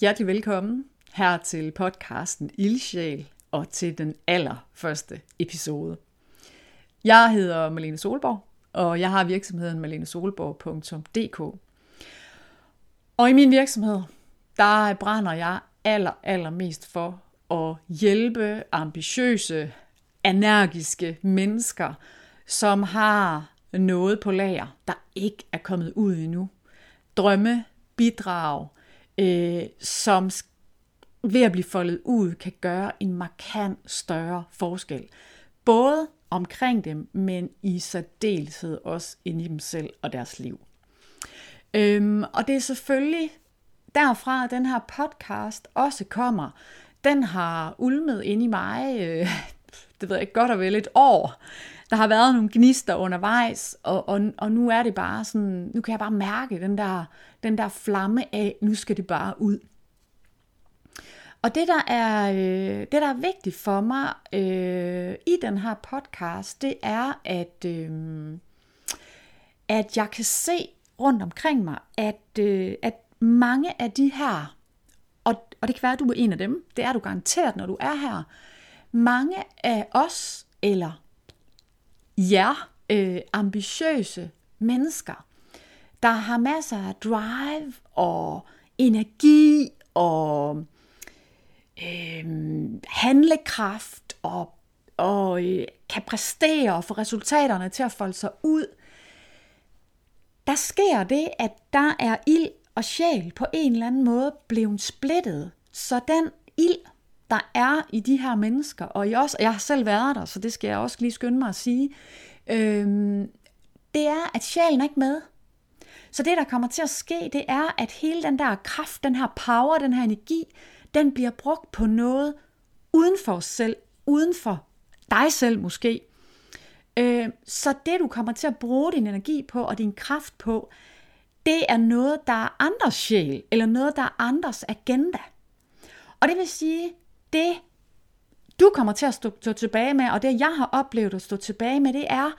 Hjertelig velkommen her til podcasten Ildsjæl og til den allerførste episode. Jeg hedder Malene Solborg, og jeg har virksomheden malenesolborg.dk. Og i min virksomhed, der brænder jeg aller, allermest for at hjælpe ambitiøse, energiske mennesker, som har noget på lager, der ikke er kommet ud endnu. Drømme, bidrag, øh, som ved at blive foldet ud, kan gøre en markant større forskel. Både omkring dem, men i særdeleshed også ind i dem selv og deres liv. Øhm, og det er selvfølgelig derfra, at den her podcast også kommer. Den har ulmet ind i mig, øh, det ved jeg godt og vel, et år. Der har været nogle gnister undervejs, og, og, og nu er det bare sådan, nu kan jeg bare mærke den der, den der flamme af, nu skal det bare ud. Og det der er, øh, det, der er vigtigt for mig øh, i den her podcast, det er, at, øh, at jeg kan se rundt omkring mig, at, øh, at mange af de her, og, og det kan være, at du er en af dem, det er du garanteret, når du er her, mange af os, eller jer, øh, ambitiøse mennesker, der har masser af drive og energi og øh, handlekraft og, og øh, kan præstere og få resultaterne til at folde sig ud, der sker det, at der er ild og sjæl på en eller anden måde blevet splittet. Så den ild, der er i de her mennesker, og jeg, også, jeg har selv været der, så det skal jeg også lige skynde mig at sige, øh, det er, at sjælen er ikke med. Så det, der kommer til at ske, det er, at hele den der kraft, den her power, den her energi, den bliver brugt på noget uden for os selv, uden for dig selv måske. Øh, så det, du kommer til at bruge din energi på og din kraft på, det er noget, der er andres sjæl, eller noget, der er andres agenda. Og det vil sige, det du kommer til at stå, stå tilbage med, og det jeg har oplevet at stå tilbage med, det er,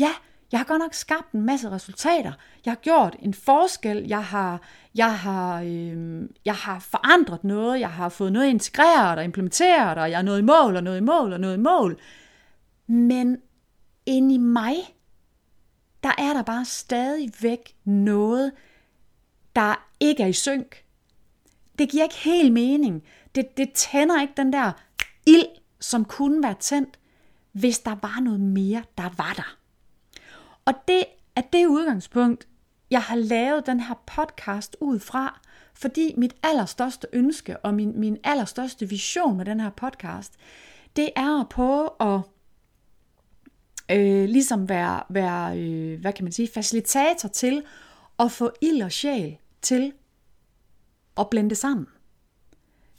ja, jeg har godt nok skabt en masse resultater. Jeg har gjort en forskel. Jeg har, jeg har, øh, jeg har forandret noget. Jeg har fået noget integreret og implementeret, og jeg er nået i mål og nået i mål og nået i mål. Men ind i mig, der er der bare stadigvæk noget, der ikke er i synk. Det giver ikke helt mening. Det, det tænder ikke den der ild, som kunne være tændt, hvis der var noget mere, der var der. Og det er det udgangspunkt, jeg har lavet den her podcast ud fra, fordi mit allerstørste ønske og min, min allerstørste vision med den her podcast, det er at prøve at øh, ligesom være, være øh, hvad kan man sige, facilitator til at få ild og sjæl til og blende sammen.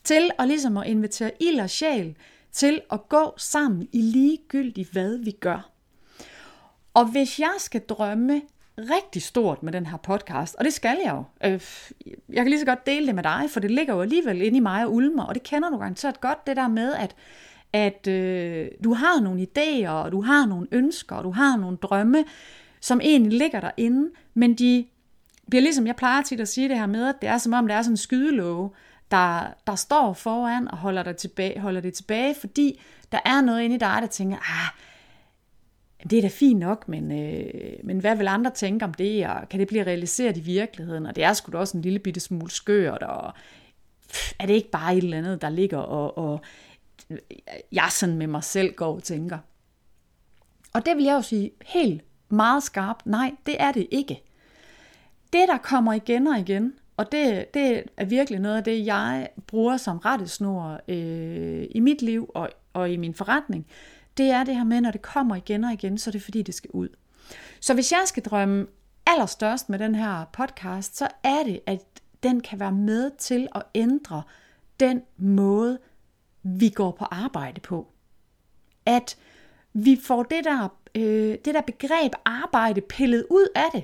Til at ligesom at invitere ild og sjæl til at gå sammen i ligegyldigt, hvad vi gør. Og hvis jeg skal drømme rigtig stort med den her podcast, og det skal jeg jo. Øh, jeg kan lige så godt dele det med dig, for det ligger jo alligevel inde i mig og ulmer, og det kender du garanteret godt, det der med, at, at øh, du har nogle idéer, og du har nogle ønsker, og du har nogle drømme, som egentlig ligger derinde, men de bliver ligesom, jeg plejer tit at sige det her med, at det er som om, det er sådan en skydelåge, der, der står foran og holder, dig tilbage, holder det tilbage, fordi der er noget inde i dig, der tænker, ah, det er da fint nok, men, øh, men hvad vil andre tænke om det, og kan det blive realiseret i virkeligheden? Og det er sgu da også en lille bitte smule skørt, og er det ikke bare et eller andet, der ligger, og, og jeg sådan med mig selv går og tænker. Og det vil jeg jo sige helt meget skarpt, nej, det er det ikke. Det, der kommer igen og igen, og det, det er virkelig noget af det, jeg bruger som rettesnor øh, i mit liv og, og i min forretning, det er det her med, når det kommer igen og igen, så er det fordi, det skal ud. Så hvis jeg skal drømme allerstørst med den her podcast, så er det, at den kan være med til at ændre den måde, vi går på arbejde på. At vi får det der, øh, det der begreb arbejde pillet ud af det.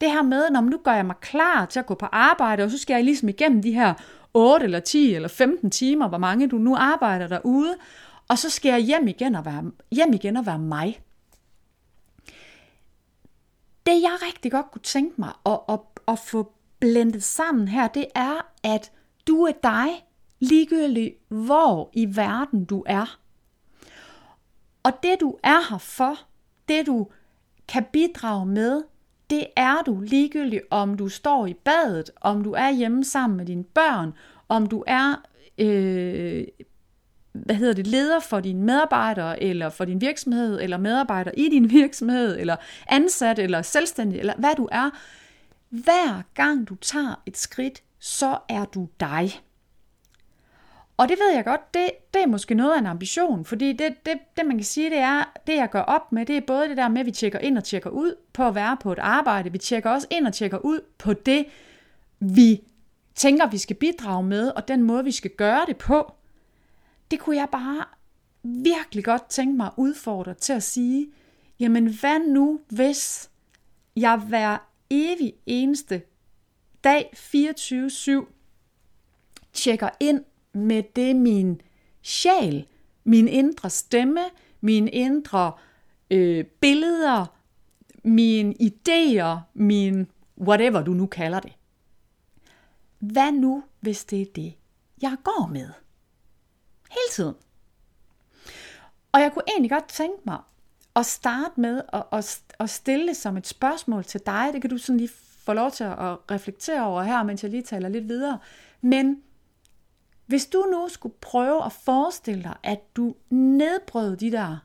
Det her med, når nu gør jeg mig klar til at gå på arbejde, og så skal jeg ligesom igennem de her 8 eller 10 eller 15 timer, hvor mange du nu arbejder derude, og så skal jeg hjem igen og være, hjem igen og være mig. Det jeg rigtig godt kunne tænke mig at, at, at få blendet sammen her, det er, at Du er dig, ligegyldigt hvor i verden du er. Og det du er her for, det du kan bidrage med, det er du ligegyldigt om du står i badet, om du er hjemme sammen med dine børn, om du er øh, hvad hedder det, leder for dine medarbejdere, eller for din virksomhed, eller medarbejder i din virksomhed, eller ansat, eller selvstændig, eller hvad du er. Hver gang du tager et skridt, så er du dig. Og det ved jeg godt, det, det er måske noget af en ambition, fordi det, det, det man kan sige, det er, det jeg gør op med, det er både det der med, at vi tjekker ind og tjekker ud på at være på et arbejde, vi tjekker også ind og tjekker ud på det, vi tænker, vi skal bidrage med, og den måde, vi skal gøre det på. Det kunne jeg bare virkelig godt tænke mig at udfordre til at sige, jamen hvad nu, hvis jeg hver evig eneste dag 24-7 tjekker ind med det min sjæl, min indre stemme, mine indre øh, billeder, mine idéer, min whatever du nu kalder det. Hvad nu, hvis det er det, jeg går med? Hele tiden. Og jeg kunne egentlig godt tænke mig at starte med at, at, at stille det som et spørgsmål til dig. Det kan du sådan lige få lov til at reflektere over her, mens jeg lige taler lidt videre. Men hvis du nu skulle prøve at forestille dig, at du nedbrød de der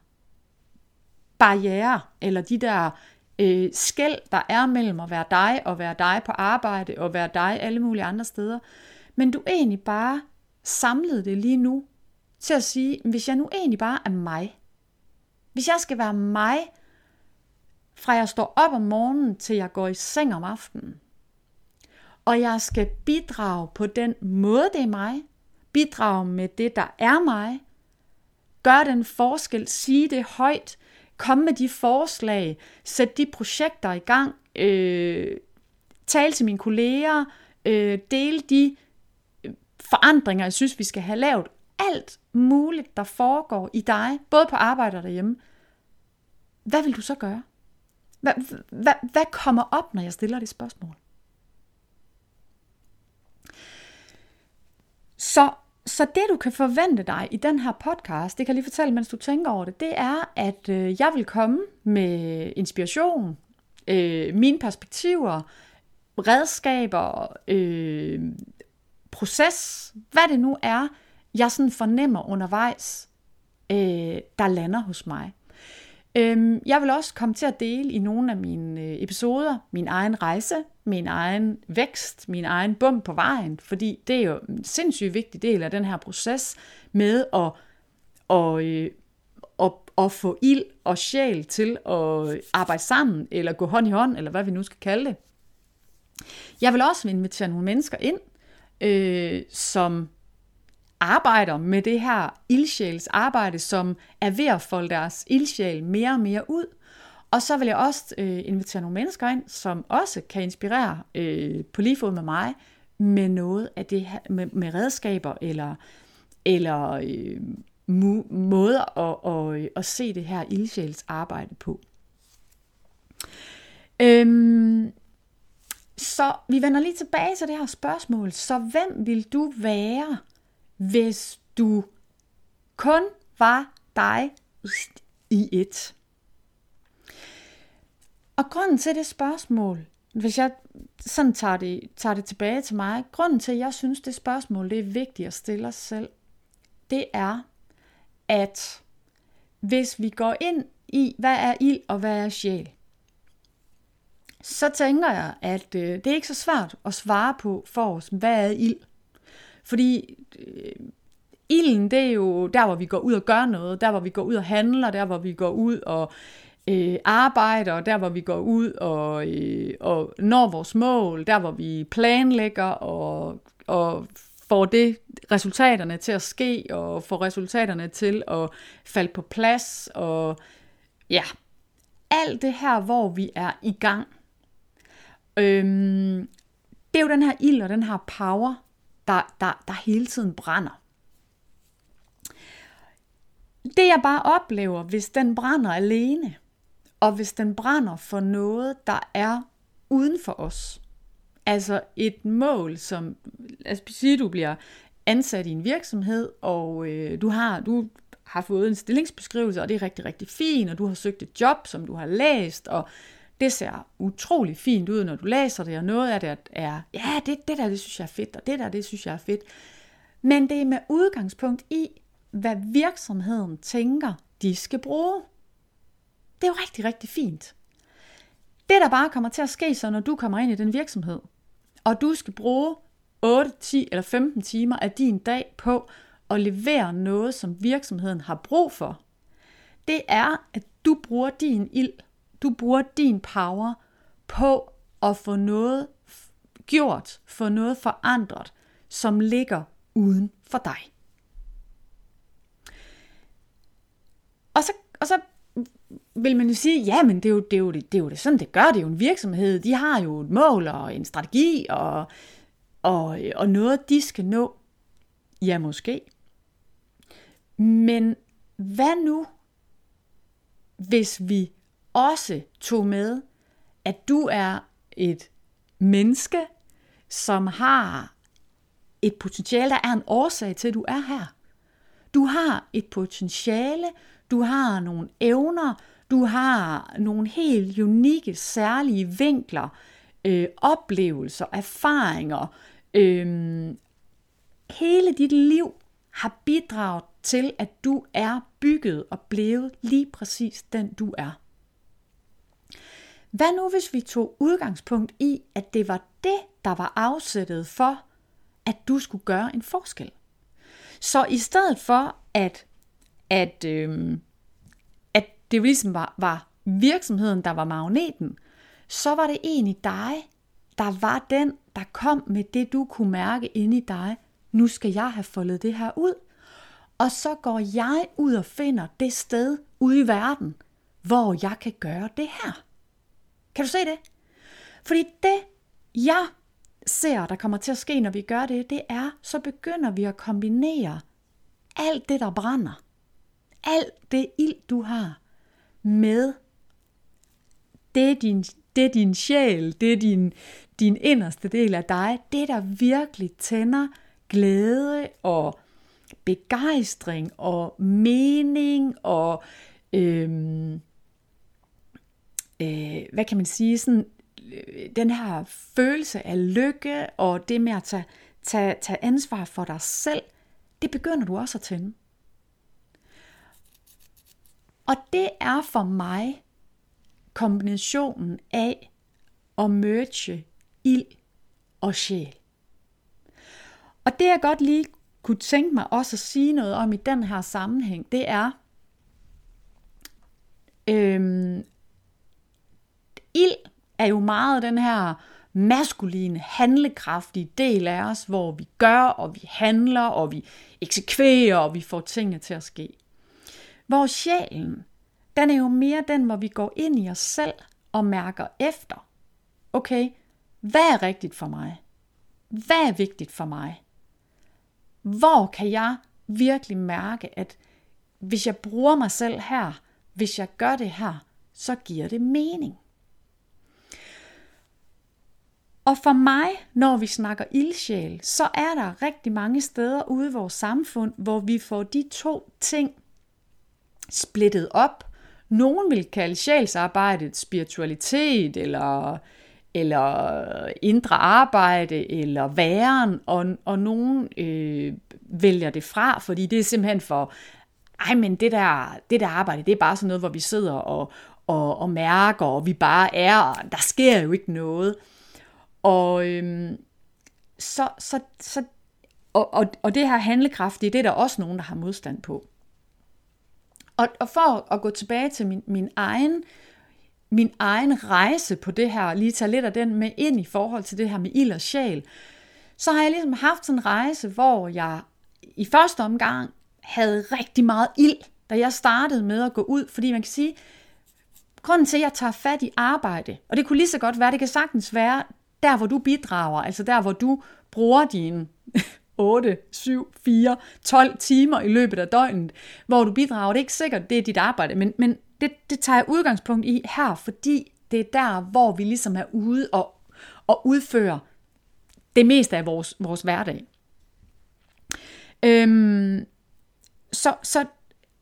barriere, eller de der øh, skæld, der er mellem at være dig og være dig på arbejde og være dig alle mulige andre steder, men du egentlig bare samlede det lige nu til at sige, hvis jeg nu egentlig bare er mig, hvis jeg skal være mig, fra jeg står op om morgenen til jeg går i seng om aftenen, og jeg skal bidrage på den måde, det er mig, bidrage med det, der er mig, gør den forskel, sige det højt, kom med de forslag, sæt de projekter i gang, øh, tal til mine kolleger, øh, del de øh, forandringer, jeg synes, vi skal have lavet. Alt muligt, der foregår i dig, både på arbejde og derhjemme. Hvad vil du så gøre? Hvad, hvad, hvad kommer op, når jeg stiller det spørgsmål? Så så det du kan forvente dig i den her podcast, det kan jeg lige fortælle, mens du tænker over det, det er, at øh, jeg vil komme med inspiration, øh, mine perspektiver, redskaber, øh, proces, hvad det nu er, jeg sådan fornemmer undervejs, øh, der lander hos mig. Øhm, jeg vil også komme til at dele i nogle af mine øh, episoder min egen rejse, min egen vækst, min egen bum på vejen, fordi det er jo en sindssygt vigtig del af den her proces med at, og, øh, at, at få ild og sjæl til at arbejde sammen, eller gå hånd i hånd, eller hvad vi nu skal kalde det. Jeg vil også invitere nogle mennesker ind, øh, som arbejder med det her ildsjæls arbejde, som er ved at folde deres ildsjæl mere og mere ud. Og så vil jeg også øh, invitere nogle mennesker ind, som også kan inspirere øh, på lige fod med mig med noget af det her, med, med redskaber eller, eller øh, mu- måder at, at, øh, at se det her ildsjæls arbejde på. Øhm, så vi vender lige tilbage til det her spørgsmål. Så hvem vil du være, hvis du kun var dig i et. Og grunden til det spørgsmål, hvis jeg sådan tager det, tager det tilbage til mig, grunden til, at jeg synes, det spørgsmål det er vigtigt at stille os selv, det er, at hvis vi går ind i, hvad er ild og hvad er sjæl, så tænker jeg, at øh, det er ikke så svært at svare på for os, hvad er ild? Fordi øh, ilden, det er jo der, hvor vi går ud og gør noget, der, hvor vi går ud og handler, der, hvor vi går ud og øh, arbejder, der, hvor vi går ud og, øh, og når vores mål, der, hvor vi planlægger og, og får det resultaterne til at ske, og får resultaterne til at falde på plads, og ja, alt det her, hvor vi er i gang. Øhm, det er jo den her ild og den her power, der, der, der hele tiden brænder. Det jeg bare oplever, hvis den brænder alene, og hvis den brænder for noget, der er uden for os, Altså et mål, som, lad os sige, du bliver ansat i en virksomhed, og øh, du har, du har fået en stillingsbeskrivelse, og det er rigtig, rigtig fint, og du har søgt et job, som du har læst, og det ser utrolig fint ud, når du læser det, og noget af det er, ja, det, det der, det synes jeg er fedt, og det der, det synes jeg er fedt. Men det er med udgangspunkt i, hvad virksomheden tænker, de skal bruge. Det er jo rigtig, rigtig fint. Det, der bare kommer til at ske så, når du kommer ind i den virksomhed, og du skal bruge 8, 10 eller 15 timer af din dag på at levere noget, som virksomheden har brug for, det er, at du bruger din ild, du bruger din power på at få noget gjort, få noget forandret, som ligger uden for dig. Og så, og så vil man jo sige, ja, men det er jo, det er jo, det, det er jo det, sådan, det gør. Det er jo en virksomhed. De har jo et mål og en strategi og, og, og noget, de skal nå. Ja, måske. Men hvad nu, hvis vi også tog med, at du er et menneske, som har et potentiale, der er en årsag til, at du er her. Du har et potentiale, du har nogle evner, du har nogle helt unikke, særlige vinkler, øh, oplevelser, erfaringer. Øh, hele dit liv har bidraget til, at du er bygget og blevet lige præcis den du er. Hvad nu hvis vi tog udgangspunkt i, at det var det, der var afsættet for, at du skulle gøre en forskel? Så i stedet for, at, at, øhm, at det ligesom var, var virksomheden, der var magneten, så var det egentlig dig, der var den, der kom med det, du kunne mærke inde i dig. Nu skal jeg have foldet det her ud. Og så går jeg ud og finder det sted ude i verden, hvor jeg kan gøre det her. Kan du se det? Fordi det, jeg ser, der kommer til at ske, når vi gør det, det er, så begynder vi at kombinere alt det, der brænder, alt det ild, du har, med det din, det din sjæl, det din, din inderste del af dig, det der virkelig tænder glæde og begejstring og mening og øhm, øh, hvad kan man sige, sådan, øh, den her følelse af lykke og det med at tage, tage, tage ansvar for dig selv, det begynder du også at tænde. Og det er for mig kombinationen af at merge ild og sjæl. Og det jeg godt lige kunne tænke mig også at sige noget om i den her sammenhæng, det er, øhm, ild er jo meget den her maskuline, handlekraftige del af os, hvor vi gør, og vi handler, og vi eksekverer, og vi får tingene til at ske. Hvor sjælen, den er jo mere den, hvor vi går ind i os selv og mærker efter. Okay, hvad er rigtigt for mig? Hvad er vigtigt for mig? Hvor kan jeg virkelig mærke, at hvis jeg bruger mig selv her, hvis jeg gør det her, så giver det mening. Og for mig, når vi snakker ildsjæl, så er der rigtig mange steder ude i vores samfund, hvor vi får de to ting splittet op. Nogen vil kalde sjælsarbejdet spiritualitet, eller, eller indre arbejde, eller væren, og, og nogen øh, vælger det fra, fordi det er simpelthen for, ej, men det der, det der arbejde, det er bare sådan noget, hvor vi sidder og, og, og mærker, og vi bare er, og der sker jo ikke noget. Og øhm, så, så, så og, og, og det her handlekraftige, det er der også nogen, der har modstand på. Og, og for at gå tilbage til min, min egen min egen rejse på det her, lige tage lidt af den med ind i forhold til det her med ild og sjæl, så har jeg ligesom haft sådan en rejse, hvor jeg i første omgang havde rigtig meget ild, da jeg startede med at gå ud, fordi man kan sige, grunden til, at jeg tager fat i arbejde, og det kunne lige så godt være, det kan sagtens være, der hvor du bidrager, altså der hvor du bruger dine 8, 7, 4, 12 timer i løbet af døgnet, hvor du bidrager. Det er ikke sikkert, det er dit arbejde, men, men det, det tager jeg udgangspunkt i her, fordi det er der, hvor vi ligesom er ude og, og udfører det meste af vores, vores hverdag. Øhm, så, så,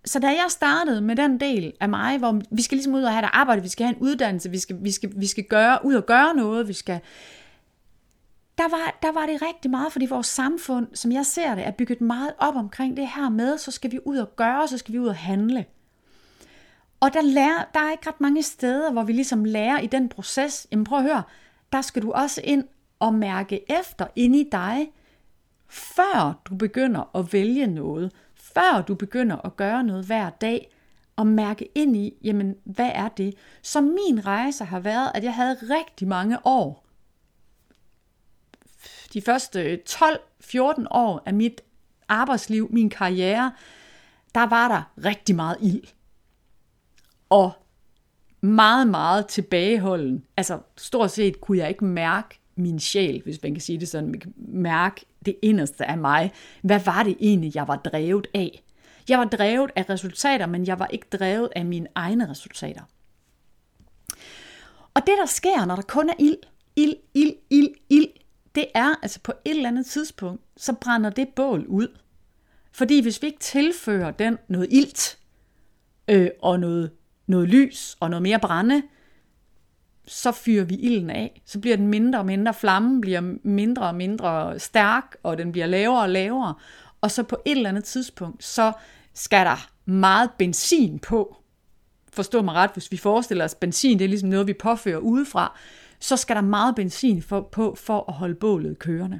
så da jeg startede med den del af mig, hvor vi skal ligesom ud og have et arbejde, vi skal have en uddannelse, vi skal, vi skal, vi skal gøre, ud og gøre noget, vi skal, der var, der var det rigtig meget, fordi vores samfund, som jeg ser det, er bygget meget op omkring det her med, så skal vi ud og gøre, så skal vi ud og handle. Og der, lærer, der er ikke ret mange steder, hvor vi ligesom lærer i den proces, jamen prøv at høre, der skal du også ind og mærke efter ind i dig, før du begynder at vælge noget, før du begynder at gøre noget hver dag, og mærke ind i, jamen hvad er det? Så min rejse har været, at jeg havde rigtig mange år, de første 12-14 år af mit arbejdsliv, min karriere, der var der rigtig meget ild. Og meget, meget tilbageholden. Altså stort set kunne jeg ikke mærke min sjæl, hvis man kan sige det sådan, man kan mærke det inderste af mig. Hvad var det egentlig, jeg var drevet af? Jeg var drevet af resultater, men jeg var ikke drevet af mine egne resultater. Og det, der sker, når der kun er ild, ild, ild, ild, ild, det er, altså på et eller andet tidspunkt, så brænder det bål ud. Fordi hvis vi ikke tilfører den noget ilt, øh, og noget, noget lys, og noget mere brænde, så fyrer vi ilden af. Så bliver den mindre og mindre, flammen bliver mindre og mindre stærk, og den bliver lavere og lavere. Og så på et eller andet tidspunkt, så skal der meget benzin på. Forstå mig ret, hvis vi forestiller os, at benzin det er ligesom noget, vi påfører udefra, så skal der meget benzin for, på for at holde bålet kørende.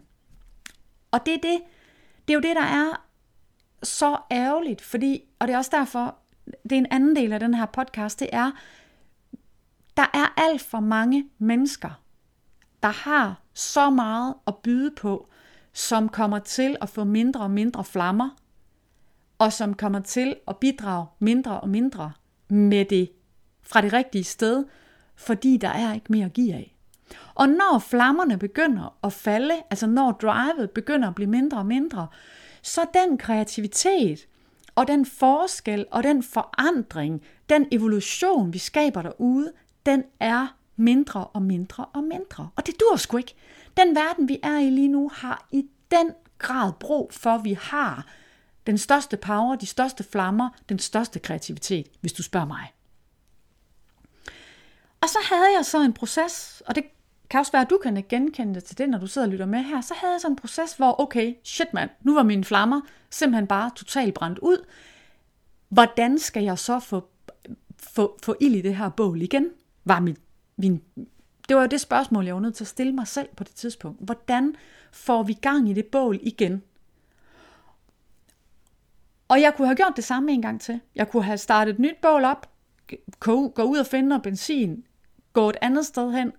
Og det er det, det er jo det, der er så ærgerligt, fordi, og det er også derfor, det er en anden del af den her podcast, det er, der er alt for mange mennesker, der har så meget at byde på, som kommer til at få mindre og mindre flammer, og som kommer til at bidrage mindre og mindre med det fra det rigtige sted, fordi der er ikke mere at give af. Og når flammerne begynder at falde, altså når drivet begynder at blive mindre og mindre, så den kreativitet og den forskel og den forandring, den evolution, vi skaber derude, den er mindre og mindre og mindre. Og det dur sgu ikke. Den verden, vi er i lige nu, har i den grad brug for, at vi har den største power, de største flammer, den største kreativitet, hvis du spørger mig. Og så havde jeg så en proces, og det kan også være, at du kan genkende det til det, når du sidder og lytter med her, så havde jeg sådan en proces, hvor okay, shit mand, nu var mine flammer simpelthen bare totalt brændt ud. Hvordan skal jeg så få, få, få ild i det her bål igen? Var mit, min, det var jo det spørgsmål, jeg var nødt til at stille mig selv på det tidspunkt. Hvordan får vi gang i det bål igen? Og jeg kunne have gjort det samme en gang til. Jeg kunne have startet et nyt bål op, gå, ud og finde noget benzin, gå et andet sted hen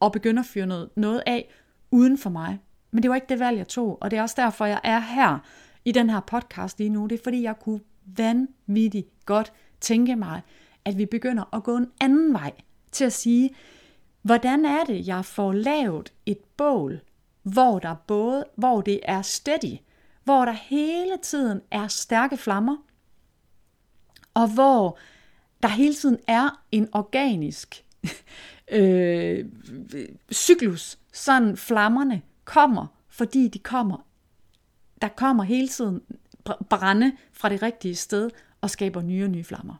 og begynde at fyre noget, noget af uden for mig. Men det var ikke det valg, jeg tog, og det er også derfor, jeg er her i den her podcast lige nu. Det er fordi, jeg kunne vanvittigt godt tænke mig, at vi begynder at gå en anden vej til at sige, hvordan er det, jeg får lavet et bål, hvor der både, hvor det er steady, hvor der hele tiden er stærke flammer, og hvor der hele tiden er en organisk øh, cyklus, sådan flammerne kommer, fordi de kommer, der kommer hele tiden brænde fra det rigtige sted og skaber nye og nye flammer.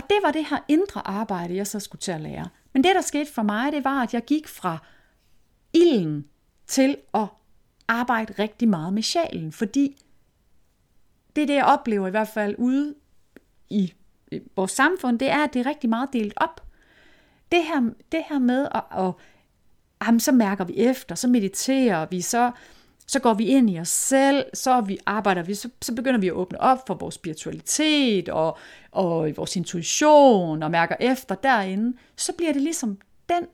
Og det var det her indre arbejde, jeg så skulle til at lære. Men det, der skete for mig, det var, at jeg gik fra ilden til at arbejde rigtig meget med sjælen, fordi det er det, jeg oplever i hvert fald ude i vores samfund, det er, at det er rigtig meget delt op. Det her, det her med at, at jamen, så mærker vi efter, så mediterer vi, så, så går vi ind i os selv, så vi arbejder vi, så, så begynder vi at åbne op for vores spiritualitet og, og vores intuition og mærker efter derinde, så bliver det ligesom den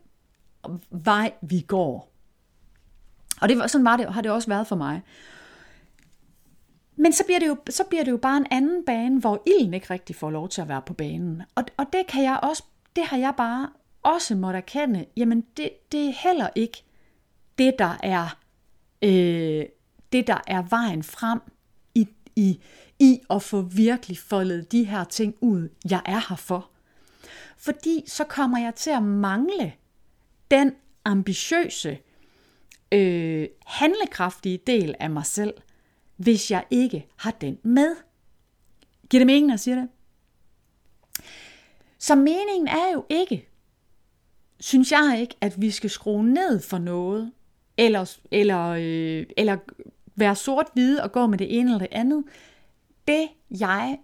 vej, vi går. Og det, sådan var det, har det også været for mig. Men så bliver, det jo, så bliver det jo bare en anden bane, hvor ilden ikke rigtig får lov til at være på banen. Og, og det kan jeg også, det har jeg bare også måtte erkende, jamen det, det er heller ikke det, der er, øh, det, der er vejen frem i, i, i at få virkelig foldet de her ting ud, jeg er her for. Fordi så kommer jeg til at mangle den ambitiøse, øh, handlekraftige del af mig selv, hvis jeg ikke har den med. Giver det mening, når jeg siger det? Så meningen er jo ikke, synes jeg ikke, at vi skal skrue ned for noget, eller, eller, øh, eller være sort-hvide og gå med det ene eller det andet. Det, jeg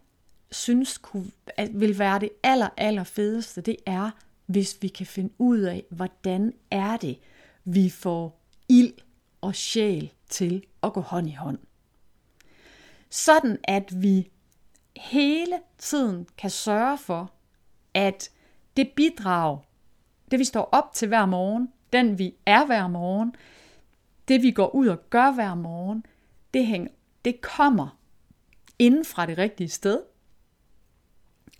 synes kunne, at vil være det aller, aller fedeste, det er, hvis vi kan finde ud af, hvordan er det, vi får ild og sjæl til at gå hånd i hånd. Sådan at vi hele tiden kan sørge for, at det bidrag, det vi står op til hver morgen, den vi er hver morgen, det vi går ud og gør hver morgen, det, hænger, det kommer inden fra det rigtige sted,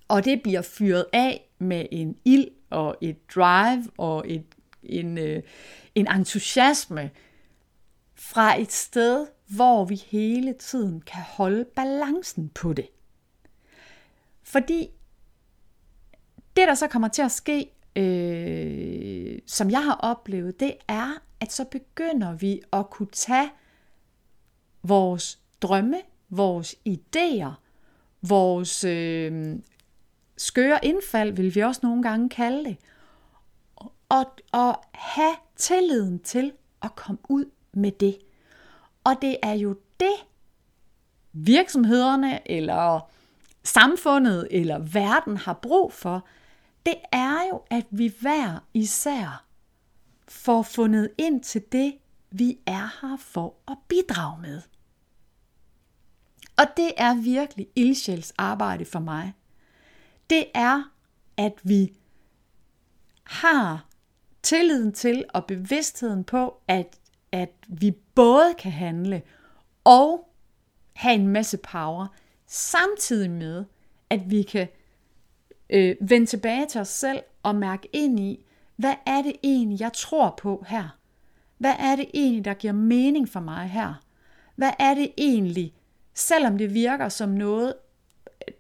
og det bliver fyret af med en ild og et drive og et, en, øh, en entusiasme fra et sted, hvor vi hele tiden kan holde balancen på det. Fordi det, der så kommer til at ske, øh, som jeg har oplevet, det er, at så begynder vi at kunne tage vores drømme, vores idéer, vores øh, skøre indfald, vil vi også nogle gange kalde det, og, og have tilliden til at komme ud med det. Og det er jo det, virksomhederne eller samfundet eller verden har brug for, det er jo, at vi hver især får fundet ind til det, vi er her for at bidrage med. Og det er virkelig ildsjæls arbejde for mig. Det er, at vi har tilliden til og bevidstheden på, at, at vi både kan handle og have en masse power, samtidig med, at vi kan øh, vend tilbage til os selv og mærk ind i, hvad er det egentlig, jeg tror på her? Hvad er det egentlig, der giver mening for mig her? Hvad er det egentlig, selvom det virker som noget, øh,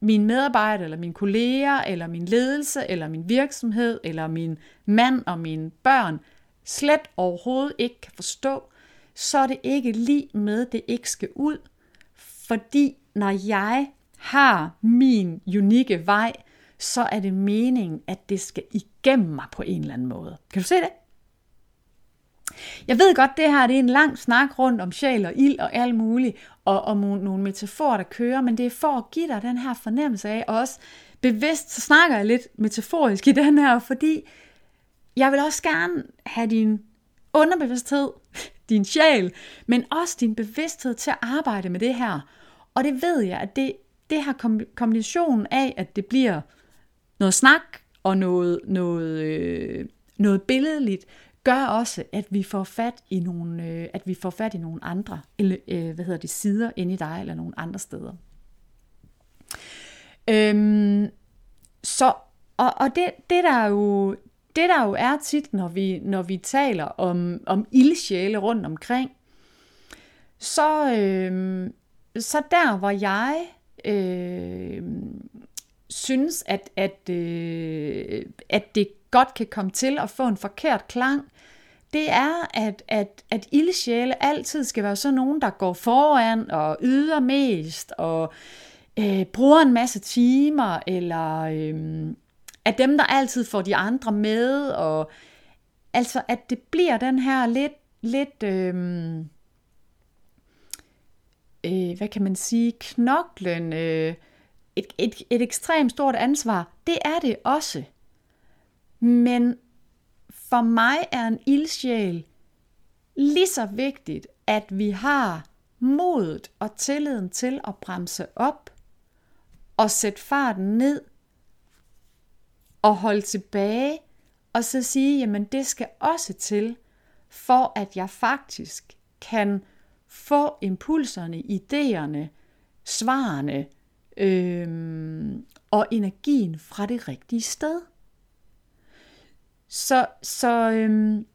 min medarbejder, eller mine kolleger, eller min ledelse, eller min virksomhed, eller min mand og mine børn slet overhovedet ikke kan forstå, så er det ikke lige med, det ikke skal ud. Fordi når jeg har min unikke vej, så er det meningen, at det skal igennem mig på en eller anden måde. Kan du se det? Jeg ved godt, det her det er en lang snak rundt om sjæl og ild og alt muligt, og om nogle metaforer, der kører, men det er for at give dig den her fornemmelse af, og også bevidst, så snakker jeg lidt metaforisk i den her, fordi jeg vil også gerne have din underbevidsthed, din sjæl, men også din bevidsthed til at arbejde med det her. Og det ved jeg, at det, det her kombination af, at det bliver noget snak og noget, noget, øh, noget billedligt, gør også, at vi får fat i nogle, øh, at vi får fat i nogle andre, eller, øh, hvad hedder det, sider inde i dig, eller nogle andre steder. Øhm, så, og, og det, det, der jo, det der jo er tit, når vi, når vi taler om, om ildsjæle rundt omkring, så, øh, så der, hvor jeg øh, synes, at, at, øh, at det godt kan komme til at få en forkert klang, det er, at, at, at ildsjæle altid skal være sådan nogen, der går foran og yder mest og øh, bruger en masse timer, eller øh, at dem, der altid får de andre med, og altså at det bliver den her lidt, lidt øh, øh, hvad kan man sige, knoklen, øh, et, et, et ekstremt stort ansvar. Det er det også. Men for mig er en ildsjæl lige så vigtigt, at vi har modet og tilliden til at bremse op og sætte farten ned og holde tilbage og så sige, jamen det skal også til, for at jeg faktisk kan få impulserne, idéerne, svarene øhm, og energien fra det rigtige sted. Så, så, øhm,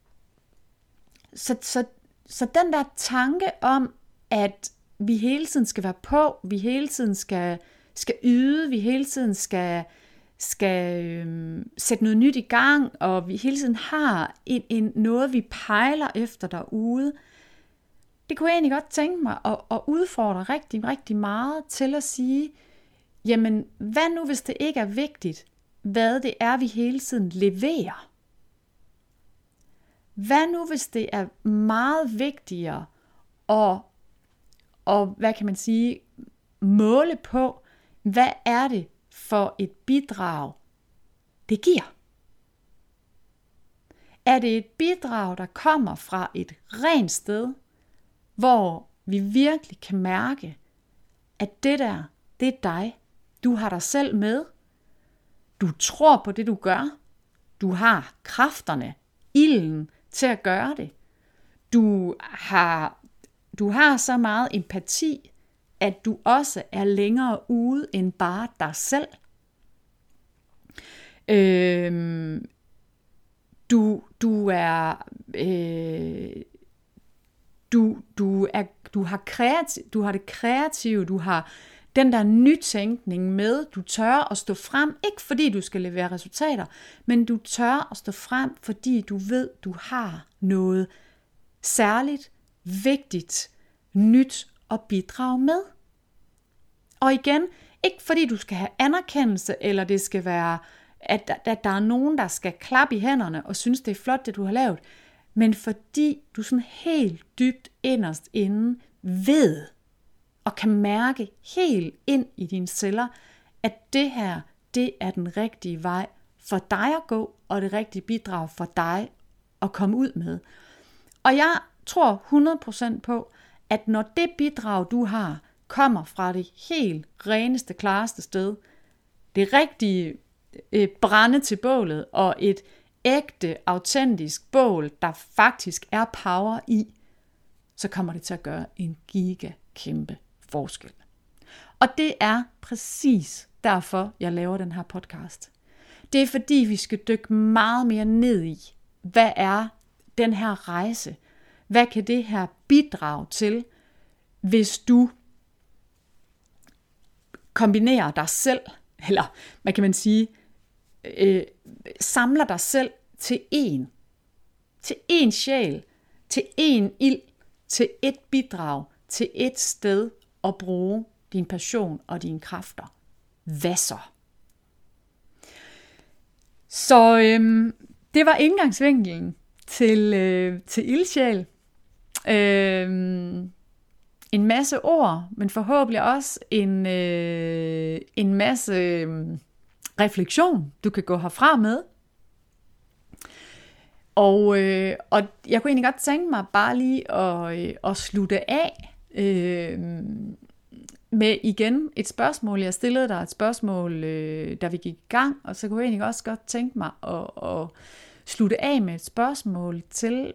så, så, så den der tanke om, at vi hele tiden skal være på, vi hele tiden skal, skal yde, vi hele tiden skal, skal øhm, sætte noget nyt i gang, og vi hele tiden har en, en, noget, vi pejler efter derude, kunne jeg egentlig godt tænke mig at, at udfordre rigtig, rigtig meget til at sige, jamen hvad nu hvis det ikke er vigtigt, hvad det er, vi hele tiden leverer? Hvad nu hvis det er meget vigtigere at, og hvad kan man sige, måle på, hvad er det for et bidrag, det giver? Er det et bidrag, der kommer fra et rent sted, hvor vi virkelig kan mærke, at det der, det er dig. Du har dig selv med. Du tror på det, du gør. Du har kræfterne, ilden til at gøre det. Du har, du har så meget empati, at du også er længere ude end bare dig selv. Øhm, du, du er øh, du, du, er, du, har kreativ, du har det kreative, du har den der nytænkning med, du tør at stå frem, ikke fordi du skal levere resultater, men du tør at stå frem, fordi du ved, du har noget særligt, vigtigt, nyt at bidrage med. Og igen, ikke fordi du skal have anerkendelse, eller det skal være, at, at der er nogen, der skal klappe i hænderne og synes, det er flot, det du har lavet, men fordi du sådan helt dybt inderst inde ved og kan mærke helt ind i dine celler, at det her, det er den rigtige vej for dig at gå, og det rigtige bidrag for dig at komme ud med. Og jeg tror 100% på, at når det bidrag, du har, kommer fra det helt reneste, klareste sted, det rigtige øh, brænde til bålet og et ægte, autentisk bål, der faktisk er power i, så kommer det til at gøre en giga kæmpe forskel. Og det er præcis derfor, jeg laver den her podcast. Det er fordi, vi skal dykke meget mere ned i, hvad er den her rejse? Hvad kan det her bidrage til, hvis du kombinerer dig selv, eller hvad kan man sige, øh, samler dig selv til én. Til én sjæl, til én ild, til et bidrag, til et sted at bruge din passion og dine kræfter. Hvad så? Så øhm, det var indgangsvinkelen til, øh, til ildsjæl. Øhm, en masse ord, men forhåbentlig også en, øh, en masse øh, refleksion, du kan gå herfra med. Og, øh, og jeg kunne egentlig godt tænke mig bare lige at, øh, at slutte af øh, med igen et spørgsmål. Jeg stillede dig et spørgsmål, øh, da vi gik i gang, og så kunne jeg egentlig også godt tænke mig at, at slutte af med et spørgsmål til,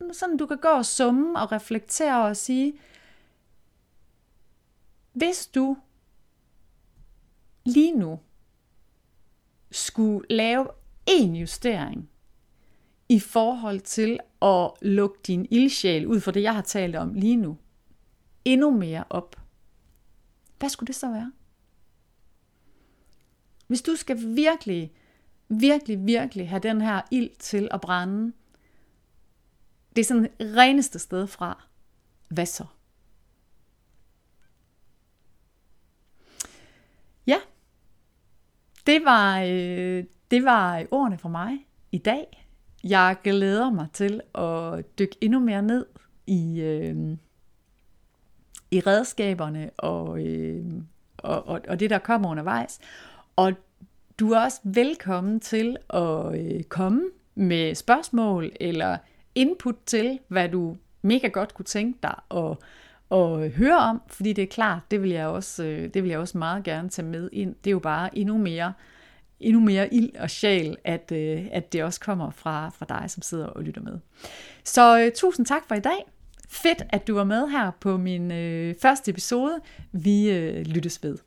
mm, sådan du kan gå og summe og reflektere og sige, hvis du lige nu skulle lave en justering i forhold til at lukke din ildsjæl, ud for det, jeg har talt om lige nu, endnu mere op. Hvad skulle det så være? Hvis du skal virkelig, virkelig, virkelig have den her ild til at brænde, det er sådan det reneste sted fra, hvad så? Ja, det var, øh, det var ordene for mig i dag. Jeg glæder mig til at dykke endnu mere ned i, øh, i redskaberne og, øh, og, og, og det, der kommer undervejs. Og du er også velkommen til at øh, komme med spørgsmål eller input til, hvad du mega godt kunne tænke dig at, at høre om, fordi det er klart, det vil jeg også, øh, det vil jeg også meget gerne tage med ind. Det er jo bare endnu mere endnu mere ild og sjæl, at, øh, at det også kommer fra, fra dig, som sidder og lytter med. Så øh, tusind tak for i dag. Fedt, at du var med her på min øh, første episode. Vi øh, lyttes ved.